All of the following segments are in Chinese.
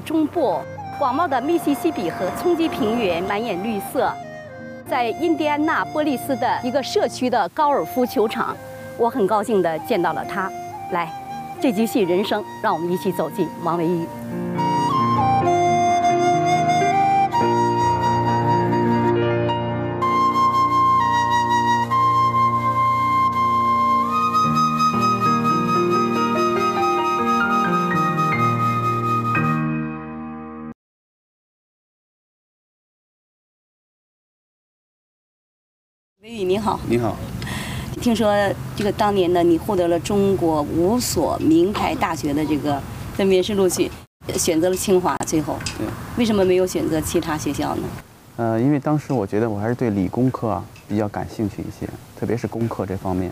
中部，广袤的密西西比河冲击平原，满眼绿色。在印第安纳波利斯的一个社区的高尔夫球场，我很高兴地见到了他。来，这集戏人生，让我们一起走进王维一。维宇你好，你好，听说这个当年呢，你获得了中国五所名牌大学的这个的面试录取，选择了清华，最后，对，为什么没有选择其他学校呢？呃，因为当时我觉得我还是对理工科啊比较感兴趣一些，特别是工科这方面，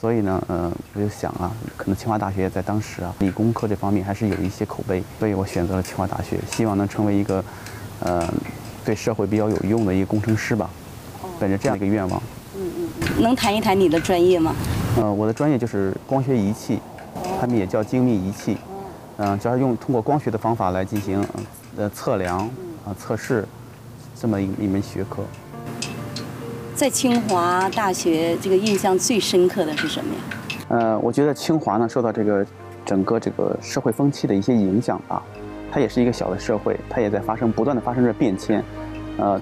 所以呢，呃，我就想啊，可能清华大学在当时啊理工科这方面还是有一些口碑，所以我选择了清华大学，希望能成为一个，呃，对社会比较有用的一个工程师吧，本着这样一个愿望。嗯嗯能谈一谈你的专业吗？呃，我的专业就是光学仪器，他们也叫精密仪器，嗯、主要是用通过光学的方法来进行呃测量啊、测试，这么一一门学科。在清华大学，这个印象最深刻的是什么呀？呃，我觉得清华呢受到这个整个这个社会风气的一些影响吧，它也是一个小的社会，它也在发生不断的发生着变迁。呃，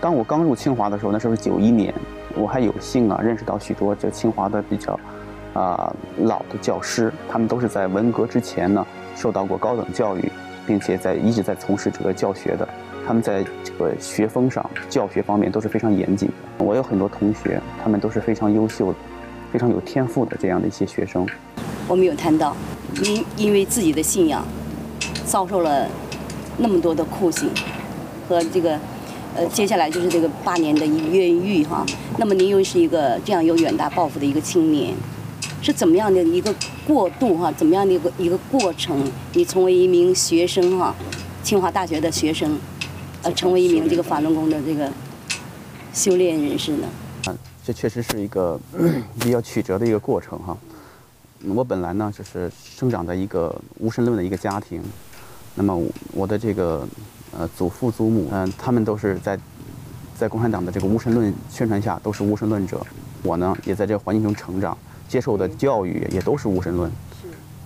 当我刚入清华的时候，那时候是九一年，我还有幸啊认识到许多这清华的比较啊、老的教师，他们都是在文革之前呢受到过高等教育，并且在一直在从事这个教学的。他们在这个学风上、教学方面都是非常严谨的。我有很多同学，他们都是非常优秀的、非常有天赋的这样的一些学生。我们有谈到，您因为自己的信仰，遭受了那么多的酷刑和这个，呃，接下来就是这个八年的冤狱哈。那么您又是一个这样有远大抱负的一个青年，是怎么样的一个过渡哈？怎么样的一个一个过程？你成为一名学生哈，清华大学的学生，呃，成为一名这个法轮功的这个修炼人士呢？啊这确实是一个 比较曲折的一个过程哈。我本来呢就是生长在一个无神论的一个家庭，那么我的这个呃祖父祖母，嗯、他们都是在在共产党的这个无神论宣传下都是无神论者。我呢也在这个环境中成长，接受的教育也都是无神论。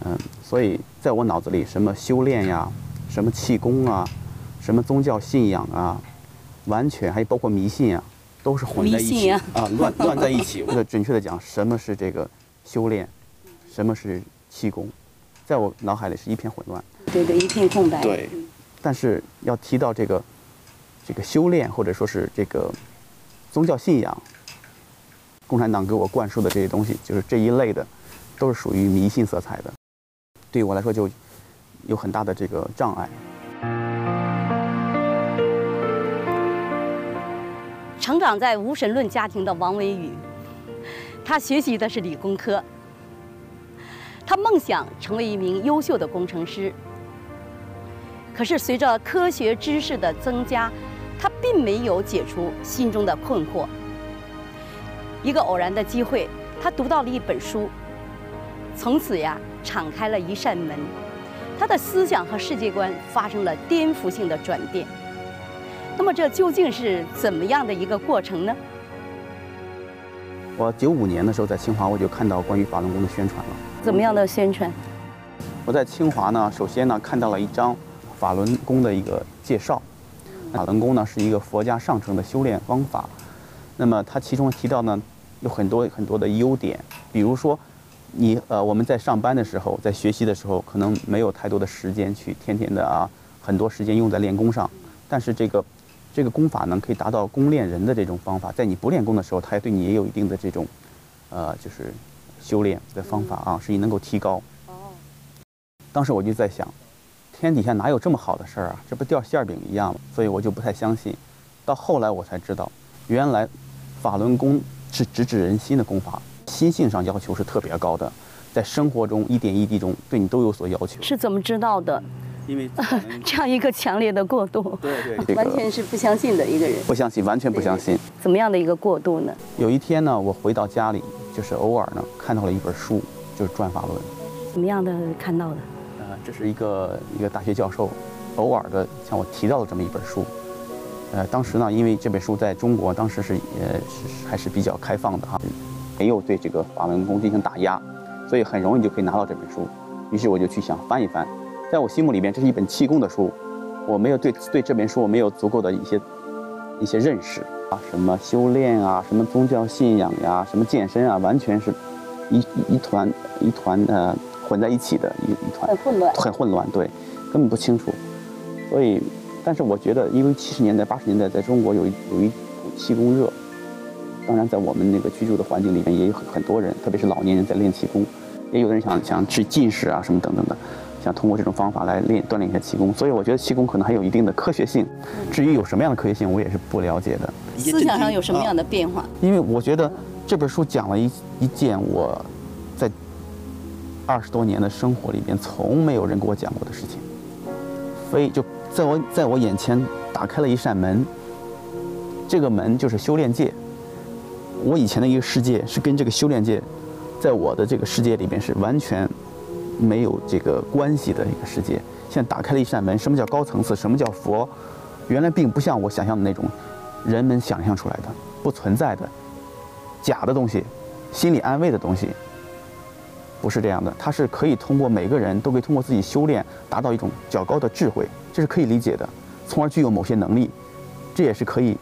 嗯，所以在我脑子里，什么修炼呀，什么气功啊，什么宗教信仰啊，完全还包括迷信啊，都是混在一起啊，乱乱在一起。或者准确的讲，什么是这个修炼，什么是气功，在我脑海里是一片混乱。对对，一片空白。对，但是要提到这个这个修炼，或者说是这个宗教信仰，共产党给我灌输的这些东西，就是这一类的，都是属于迷信色彩的，对我来说就有很大的这个障碍。成长在无神论家庭的王维宇，他学习的是理工科，他梦想成为一名优秀的工程师。可是随着科学知识的增加，他并没有解除心中的困惑。一个偶然的机会，他读到了一本书，从此呀，敞开了一扇门，他的思想和世界观发生了颠覆性的转变。那么这究竟是怎么样的一个过程呢？我九五年的时候在清华，我就看到关于法轮功的宣传了。怎么样的宣传？我在清华呢，首先呢看到了一张法轮功的一个介绍。法轮功呢是一个佛家上乘的修炼方法，那么它其中提到呢有很多很多的优点，比如说你呃我们在上班的时候，在学习的时候，可能没有太多的时间去天天的啊很多时间用在练功上，但是这个这个功法呢可以达到功练人的这种方法，在你不练功的时候，它也对你也有一定的这种呃就是修炼的方法啊，使你能够提高。当时我就在想，天底下哪有这么好的事儿啊？这不掉馅儿饼一样吗？所以我就不太相信。到后来我才知道，原来法轮功是直指人心的功法，心性上要求是特别高的，在生活中一点一滴中对你都有所要求。是怎么知道的？因为 这样一个强烈的过渡，对对这个完全是不相信的一个人。不相信，完全不相信。怎么样的一个过渡呢？有一天呢，我回到家里，就是偶尔呢看到了一本书，就是《转法轮》。怎么样的看到的？这是一个一个大学教授，偶尔的向我提到了这么一本书。呃，当时呢，因为这本书在中国当时是呃是还是比较开放的哈，没有对这个法轮功进行打压，所以很容易就可以拿到这本书。于是我就去想翻一翻，在我心目里面，这是一本气功的书，我没有对对这本书我没有足够的一些一些认识啊，什么修炼啊，什么宗教信仰呀，什么健身啊，完全是一一团一团呃混在一起的一一团，很混乱。很混乱，对，根本不清楚。所以，但是我觉得，因为七十年代、八十年代在中国有一有一股气功热，当然在我们那个居住的环境里面也有很很多人，特别是老年人在练气功，也有的人想想治近视啊什么等等的，想通过这种方法来练锻炼一下气功。所以我觉得气功可能还有一定的科学性，至于有什么样的科学性，我也是不了解的。思想上有什么样的变化？因为我觉得这本书讲了一一件我在二十多年的生活里边从没有人给我讲过的事情，非就在我在我眼前打开了一扇门，这个门就是修炼界。我以前的一个世界是跟这个修炼界，在我的这个世界里边是完全没有这个关系的一个世界。现在打开了一扇门，什么叫高层次？什么叫佛？原来并不像我想象的那种人们想象出来的不存在的假的东西，心理安慰的东西，不是这样的。它是可以通过每个人都可以通过自己修炼，达到一种较高的智慧，这是可以理解的，从而具有某些能力，这也是可以，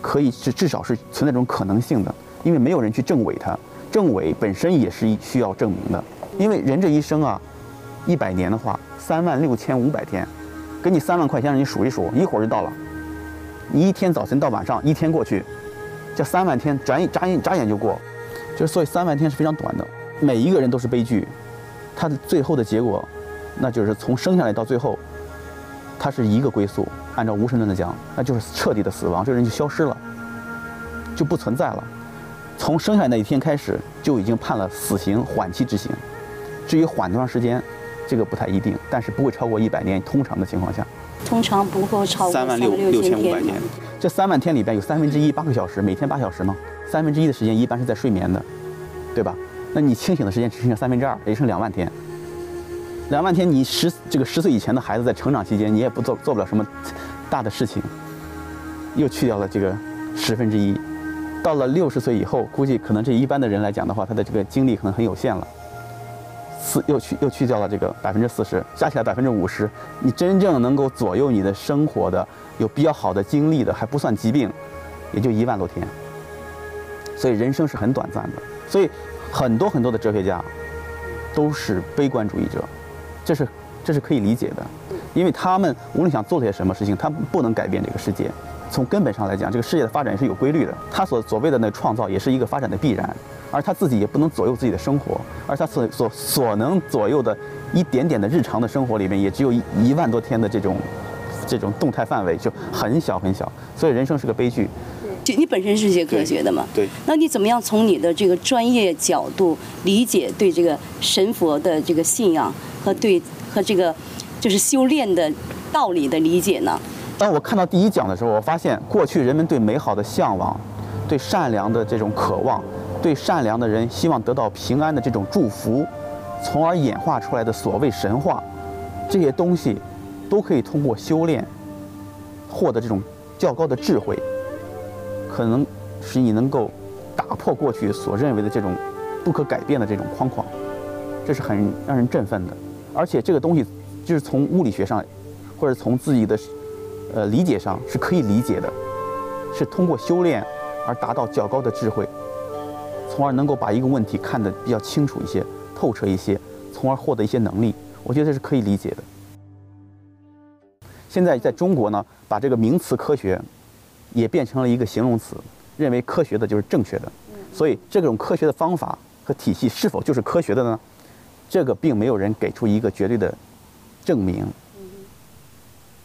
可以是至少是存在这种可能性的，因为没有人去证伪它，证伪本身也是需要证明的，因为人这一生啊，一百年的话，三万六千五百天，给你三万块钱让你数一数，一会儿就到了。你一天早晨到晚上，一天过去，这三万天转眼眨眼眨眼就过，就所以三万天是非常短的。每一个人都是悲剧，他的最后的结果，那就是从生下来到最后，他是一个归宿。按照无神论的讲，那就是彻底的死亡，这个人就消失了，就不存在了。从生下来那一天开始，就已经判了死刑缓期执行。至于缓多长时间，这个不太一定，但是不会超过一百年。通常的情况下。通常不会超过三万六六千五百年。这三万天里边有三分之一八个小时，每天八小时嘛，三分之一的时间一般是在睡眠的，对吧？那你清醒的时间只剩下三分之二，也剩两万天。两万天，你十这个十岁以前的孩子在成长期间，你也不做做不了什么大的事情，又去掉了这个十分之一。到了六十岁以后，估计可能这一般的人来讲的话，他的这个精力可能很有限了。四又去又去掉了这个百分之四十，加起来百分之五十，你真正能够左右你的生活的，有比较好的精力的，还不算疾病，也就一万多天。所以人生是很短暂的。所以很多很多的哲学家都是悲观主义者，这是这是可以理解的，因为他们无论想做些什么事情，他们不能改变这个世界。从根本上来讲，这个世界的发展也是有规律的，他所所谓的那创造也是一个发展的必然。而他自己也不能左右自己的生活，而他所所所能左右的一点点的日常的生活里面，也只有一一万多天的这种这种动态范围，就很小很小。所以人生是个悲剧。就你本身是学科学的嘛，对，那你怎么样从你的这个专业角度理解对这个神佛的这个信仰和对和这个就是修炼的道理的理解呢？当我看到第一讲的时候，我发现过去人们对美好的向往，对善良的这种渴望。对善良的人希望得到平安的这种祝福，从而演化出来的所谓神话，这些东西都可以通过修炼获得这种较高的智慧，可能使你能够打破过去所认为的这种不可改变的这种框框，这是很让人振奋的。而且这个东西就是从物理学上，或者从自己的呃理解上是可以理解的，是通过修炼而达到较高的智慧。从而能够把一个问题看得比较清楚一些、透彻一些，从而获得一些能力，我觉得这是可以理解的。现在在中国呢，把这个名词科学也变成了一个形容词，认为科学的就是正确的。所以这种科学的方法和体系是否就是科学的呢？这个并没有人给出一个绝对的证明。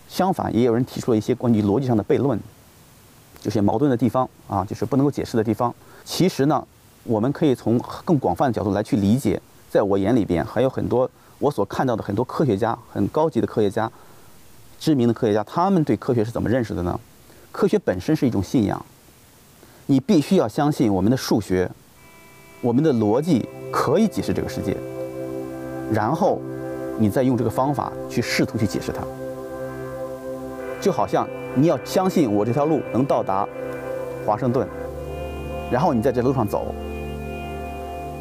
相反，也有人提出了一些关于逻辑上的悖论，就是矛盾的地方啊，就是不能够解释的地方。其实呢。我们可以从更广泛的角度来去理解，在我眼里边还有很多我所看到的很多科学家，很高级的科学家，知名的科学家，他们对科学是怎么认识的呢？科学本身是一种信仰，你必须要相信我们的数学，我们的逻辑可以解释这个世界，然后你再用这个方法去试图去解释它。就好像你要相信我这条路能到达华盛顿，然后你在这路上走。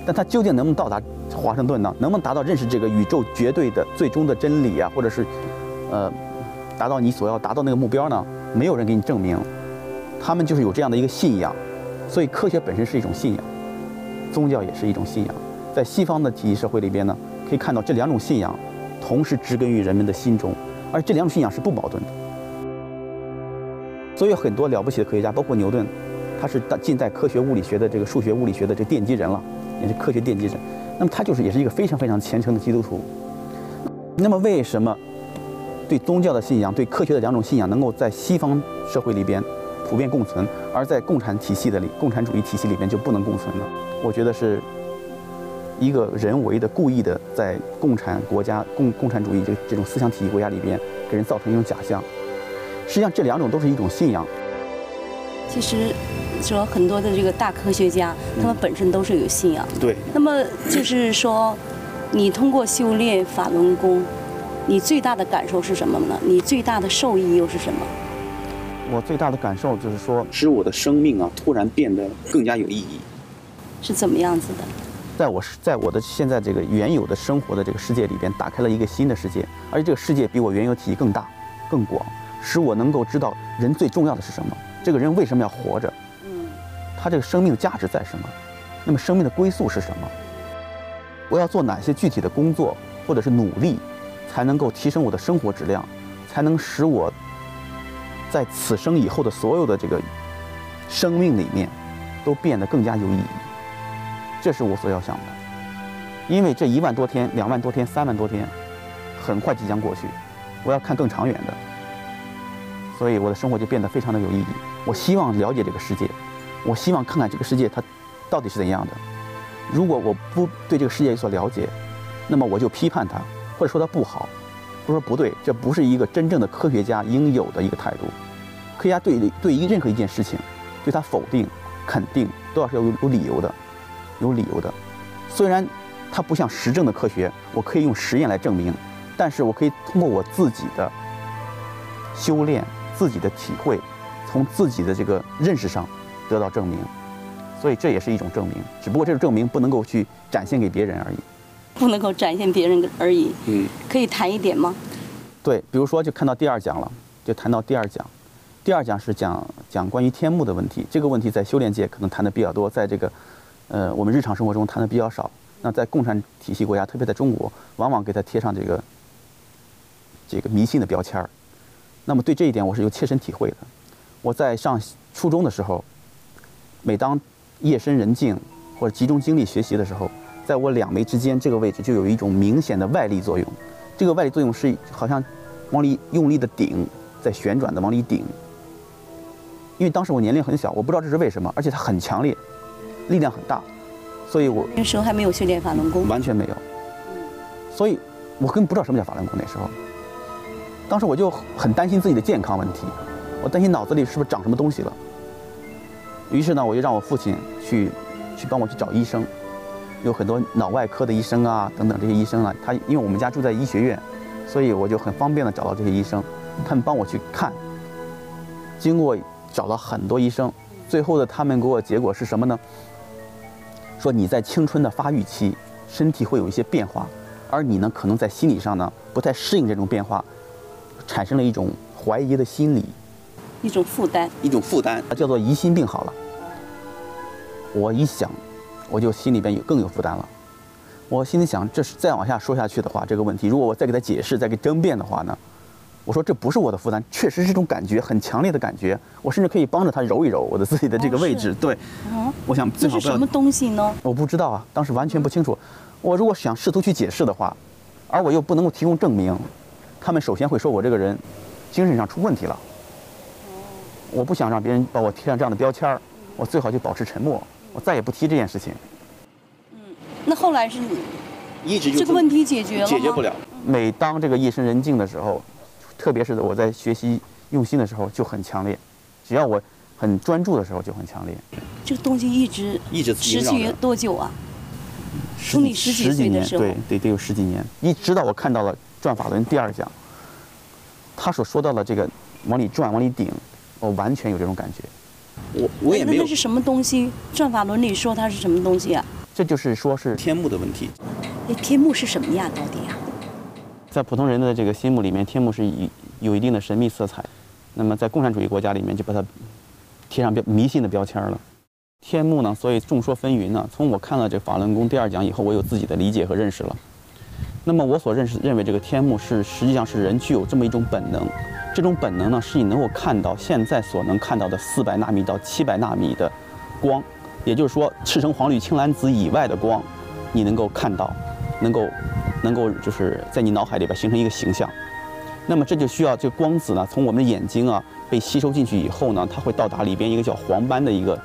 但它究竟能不能到达华盛顿呢？能不能达到认识这个宇宙绝对的最终的真理啊，或者是，呃，达到你所要达到那个目标呢？没有人给你证明。他们就是有这样的一个信仰，所以科学本身是一种信仰，宗教也是一种信仰。在西方的体系社会里边呢，可以看到这两种信仰同时植根于人们的心中，而这两种信仰是不矛盾的。所以很多了不起的科学家，包括牛顿，他是近代科学物理学的这个数学物理学的这奠基人了。也是科学奠基人，那么他就是也是一个非常非常虔诚的基督徒。那么为什么对宗教的信仰、对科学的两种信仰能够在西方社会里边普遍共存，而在共产体系的里、共产主义体系里边就不能共存了？我觉得是一个人为的、故意的，在共产国家、共共产主义这这种思想体系国家里边给人造成一种假象。实际上，这两种都是一种信仰。其实。说很多的这个大科学家，他们本身都是有信仰。对。那么就是说，你通过修炼法轮功，你最大的感受是什么呢？你最大的受益又是什么？我最大的感受就是说，使我的生命啊突然变得更加有意义。是怎么样子的？在我在我的现在这个原有的生活的这个世界里边，打开了一个新的世界，而且这个世界比我原有体系更大、更广，使我能够知道人最重要的是什么，这个人为什么要活着。他这个生命的价值在什么？那么生命的归宿是什么？我要做哪些具体的工作或者是努力，才能够提升我的生活质量，才能使我在此生以后的所有的这个生命里面都变得更加有意义？这是我所要想的。因为这一万多天、两万多天、三万多天，很快即将过去，我要看更长远的，所以我的生活就变得非常的有意义。我希望了解这个世界。我希望看看这个世界它到底是怎样的。如果我不对这个世界有所了解，那么我就批判它，或者说它不好，或者说不对。这不是一个真正的科学家应有的一个态度。科学家对对于任何一件事情，对他否定、肯定，都要是有有理由的，有理由的。虽然它不像实证的科学，我可以用实验来证明，但是我可以通过我自己的修炼、自己的体会，从自己的这个认识上。得到证明，所以这也是一种证明，只不过这种证明不能够去展现给别人而已，不能够展现别人而已。嗯，可以谈一点吗？对，比如说就看到第二讲了，就谈到第二讲，第二讲是讲讲关于天幕的问题。这个问题在修炼界可能谈的比较多，在这个呃我们日常生活中谈的比较少。那在共产体系国家，特别在中国，往往给他贴上这个这个迷信的标签儿。那么对这一点我是有切身体会的。我在上初中的时候。每当夜深人静或者集中精力学习的时候，在我两眉之间这个位置就有一种明显的外力作用。这个外力作用是好像往里用力的顶，在旋转的往里顶。因为当时我年龄很小，我不知道这是为什么，而且它很强烈，力量很大，所以我那时候还没有训练法轮功，完全没有。所以我根本不知道什么叫法轮功那时候。当时我就很担心自己的健康问题，我担心脑子里是不是长什么东西了。于是呢，我就让我父亲去，去帮我去找医生，有很多脑外科的医生啊，等等这些医生啊，他因为我们家住在医学院，所以我就很方便的找到这些医生，他们帮我去看。经过找了很多医生，最后的他们给我结果是什么呢？说你在青春的发育期，身体会有一些变化，而你呢，可能在心理上呢不太适应这种变化，产生了一种怀疑的心理，一种负担，一种负担，叫做疑心病好了。我一想，我就心里边有更有负担了。我心里想，这是再往下说下去的话，这个问题，如果我再给他解释、再给争辩的话呢？我说这不是我的负担，确实是一种感觉，很强烈的感觉。我甚至可以帮着他揉一揉我的自己的这个位置。对，嗯，我想最好不要。什么东西呢？我不知道啊，当时完全不清楚。我如果想试图去解释的话，而我又不能够提供证明，他们首先会说我这个人精神上出问题了。我不想让别人把我贴上这样的标签儿，我最好就保持沉默。我再也不提这件事情。嗯，那后来是你一直就这个问题解决了解决不了。每当这个夜深人静的时候，特别是我在学习用心的时候，就很强烈。只要我很专注的时候，就很强烈。这个东西一直一直持续多久啊？从你十几岁的时候，对，得得有十几年。一直到我看到了《转法轮》第二讲，他所说到的这个往里转、往里顶，我完全有这种感觉。我我也没有那那，是什么东西？转法轮里说它是什么东西啊？这就是说是天幕的问题。那天幕是什么呀？到底啊？在普通人的这个心目里面，天幕是以有一定的神秘色彩。那么在共产主义国家里面，就把它贴上标迷信的标签了。天幕呢，所以众说纷纭呢。从我看了这法轮功第二讲以后，我有自己的理解和认识了。那么我所认识认为这个天幕是实际上是人具有这么一种本能，这种本能呢是你能够看到现在所能看到的四百纳米到七百纳米的光，也就是说赤橙黄绿青蓝紫以外的光，你能够看到，能够能够就是在你脑海里边形成一个形象。那么这就需要这光子呢，从我们的眼睛啊被吸收进去以后呢，它会到达里边一个叫黄斑的一个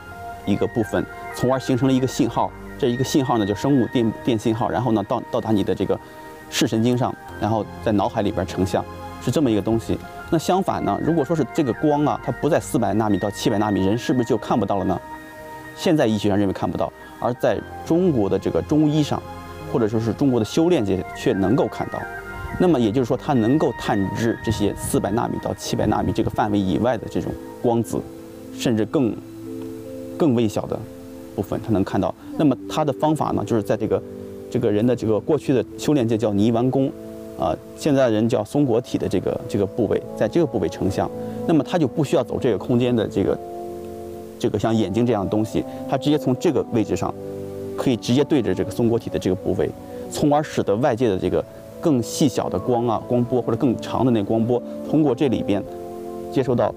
一个部分，从而形成了一个信号。这一个信号呢，就生物电电信号，然后呢到到达你的这个视神经上，然后在脑海里边成像，是这么一个东西。那相反呢，如果说是这个光啊，它不在四百纳米到七百纳米，人是不是就看不到了呢？现在医学上认为看不到，而在中国的这个中医上，或者说是中国的修炼界却能够看到。那么也就是说，它能够探知这些四百纳米到七百纳米这个范围以外的这种光子，甚至更更微小的部分，它能看到。那么它的方法呢，就是在这个这个人的这个过去的修炼界叫泥丸宫，啊、现在人叫松果体的这个这个部位，在这个部位成像。那么它就不需要走这个空间的这个这个像眼睛这样的东西，它直接从这个位置上，可以直接对着这个松果体的这个部位，从而使得外界的这个更细小的光啊、光波或者更长的那光波，通过这里边接收到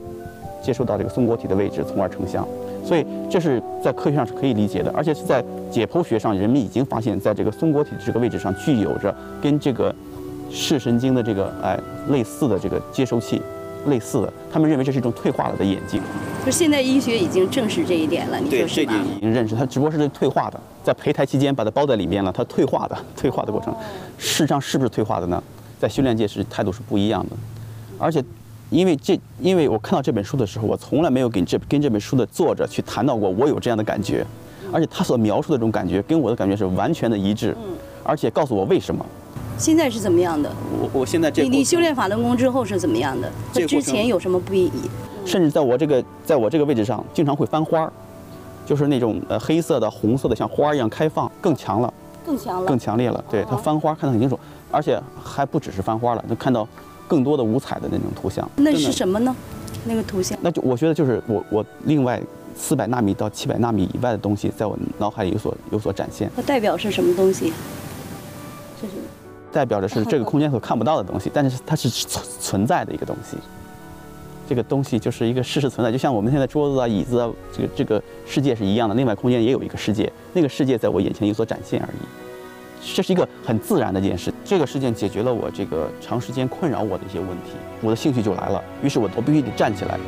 接收到这个松果体的位置，从而成像。所以这是在科学上是可以理解的，而且是在解剖学上，人们已经发现，在这个松果体的这个位置上具有着跟这个视神经的这个哎类似的这个接收器，类似的，他们认为这是一种退化了的眼睛。就现在医学已经证实这一点了，你说是吗？已经认识，它只不过是退化的，在胚胎期间把它包在里面了，它退化的退化的过程，事实上是不是退化的呢？在训练界是态度是不一样的，而且因为这，因为我看到这本书的时候，我从来没有跟这跟这本书的作者去谈到过我有这样的感觉，而且他所描述的这种感觉跟我的感觉是完全的一致，嗯而且告诉我为什么。现在是怎么样的？我我现在这你个你修炼法轮功之后是怎么样的？和之前有什么不一？甚至在我这个在我这个位置上，经常会翻花儿，就是那种呃黑色的、红色的，像花儿一样开放，更强了。更强了。更强烈了。对，它翻花看得很清楚，而且还不只是翻花了，能看到更多的五彩的那种图像。那是什么呢？那个图像那就我觉得就是我我另外四百纳米到七百纳米以外的东西，在我脑海里有所有所展现，它代表是什么东西？这是代表着是这个空间所看不到的东西，但是它是存存在的一个东西。这个东西就是一个事实存在，就像我们现在桌子啊、椅子啊，这个这个世界是一样的。另外空间也有一个世界，那个世界在我眼前有所展现而已。这是一个很自然的一件事。这个事件解决了我这个长时间困扰我的一些问题，我的兴趣就来了。于是我我必须得站起来。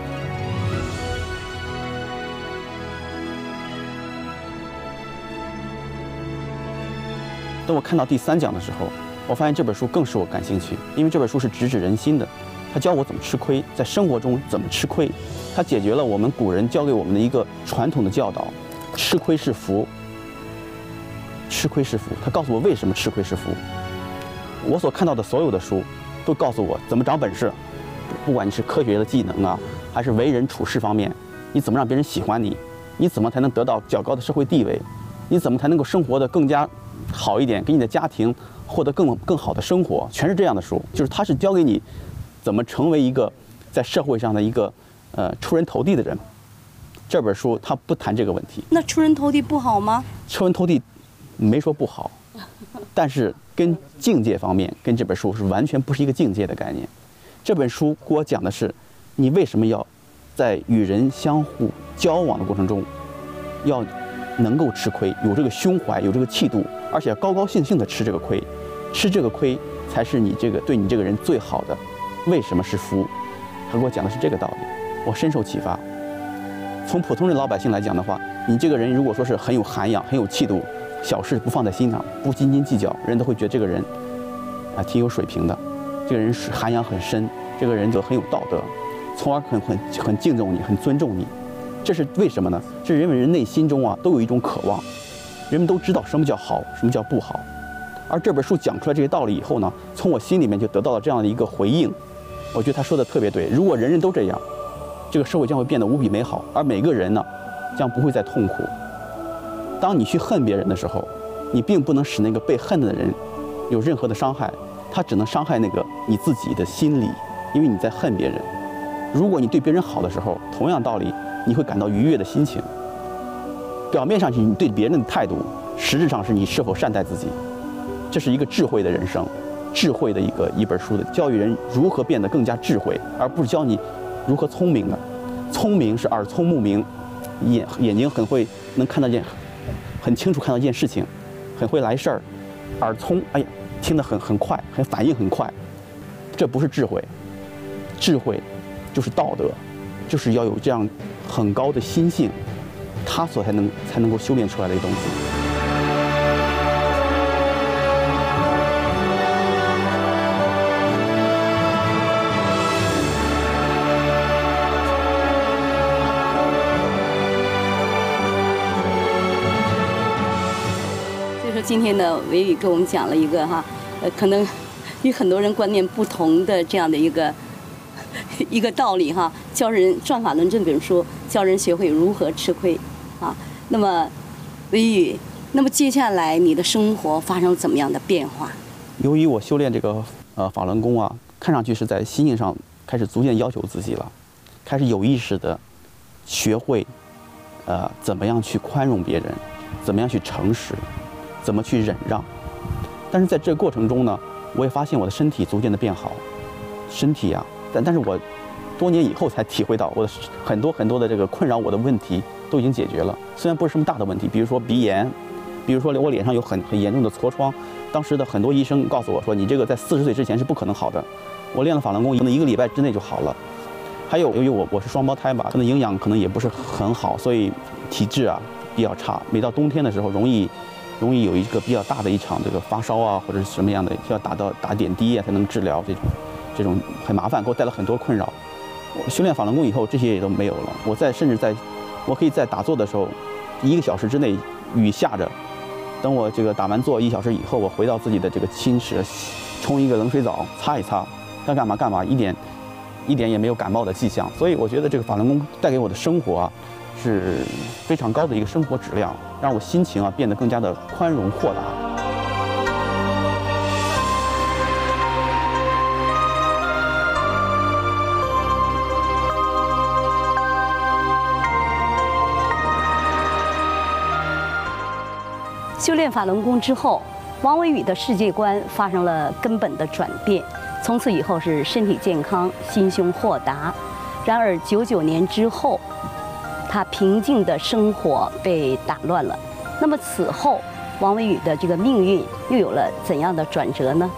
等我看到第三讲的时候，我发现这本书更使我感兴趣，因为这本书是直指人心的，它教我怎么吃亏，在生活中怎么吃亏，它解决了我们古人教给我们的一个传统的教导：吃亏是福。吃亏是福，他告诉我为什么吃亏是福。我所看到的所有的书，都告诉我怎么长本事，不管你是科学的技能啊，还是为人处事方面，你怎么让别人喜欢你，你怎么才能得到较高的社会地位，你怎么才能够生活的更加好一点，给你的家庭获得更更好的生活，全是这样的书。就是他是教给你怎么成为一个在社会上的一个呃出人头地的人。这本书它不谈这个问题，那出人头地不好吗？出人头地没说不好，但是跟境界方面，跟这本书是完全不是一个境界的概念。这本书给我讲的是，你为什么要在与人相互交往的过程中，要能够吃亏，有这个胸怀，有这个气度，而且高高兴兴的吃这个亏，吃这个亏才是你这个对你这个人最好的。为什么是福？他给我讲的是这个道理，我深受启发。从普通的老百姓来讲的话，你这个人如果说是很有涵养、很有气度，小事不放在心上，不斤斤计较，人都会觉得这个人啊挺有水平的，这个人是涵养很深，这个人就很有道德，从而很很很敬重你，很尊重你。这是为什么呢？这是因为人内心中啊都有一种渴望，人们都知道什么叫好，什么叫不好。而这本书讲出来这些道理以后呢，从我心里面就得到了这样的一个回应，我觉得他说的特别对。如果人人都这样，这个社会将会变得无比美好，而每个人呢，将不会再痛苦。当你去恨别人的时候，你并不能使那个被恨的人有任何的伤害，他只能伤害那个你自己的心理，因为你在恨别人。如果你对别人好的时候，同样道理，你会感到愉悦的心情。表面上去你对别人的态度，实质上是你是否善待自己。这是一个智慧的人生，智慧的一个一本书的教育人如何变得更加智慧，而不是教你如何聪明的。聪明是耳聪目明，眼眼睛很会能看得见，很清楚看到一件事情，很会来事儿。耳聪，哎呀，听得很很快，很反应很快。这不是智慧，智慧就是道德，就是要有这样很高的心性，他所才能才能够修炼出来的东西。今天呢，维宇给我们讲了一个哈，呃，可能与很多人观念不同的这样的一个 一个道理哈，教人《转法轮》这本书教人学会如何吃亏啊。那么，维宇，那么接下来你的生活发生怎么样的变化？由于我修炼这个呃法轮功啊，看上去是在心性上开始逐渐要求自己了，开始有意识的学会呃怎么样去宽容别人，怎么样去诚实，怎么去忍让。但是在这个过程中呢，我也发现我的身体逐渐的变好，身体啊，但但是我多年以后才体会到，我的很多很多的这个困扰我的问题都已经解决了。虽然不是什么大的问题，比如说鼻炎，比如说我脸上有很很严重的痤疮，当时的很多医生告诉我说，你这个在四十岁之前是不可能好的。我练了法轮功，可能一个礼拜之内就好了。还有，由于我我是双胞胎吧，可能营养可能也不是很好，所以体质啊比较差。每到冬天的时候，容易容易有一个比较大的一场这个发烧啊，或者是什么样的，需要打到打点滴啊才能治疗，这种这种很麻烦，给我带来很多困扰。我修炼法轮功以后，这些也都没有了。我在甚至在，我可以在打坐的时候，一个小时之内雨下着，等我这个打完坐一小时以后，我回到自己的这个寝室，冲一个冷水澡，擦一擦，该干嘛干嘛，一点一点也没有感冒的迹象。所以我觉得这个法轮功带给我的生活啊，是非常高的一个生活质量，让我心情啊变得更加的宽容豁达。修炼法轮功之后，王维宇的世界观发生了根本的转变，从此以后是身体健康、心胸豁达。然而九九年之后，他平静的生活被打乱了。那么此后，王文宇的这个命运又有了怎样的转折呢？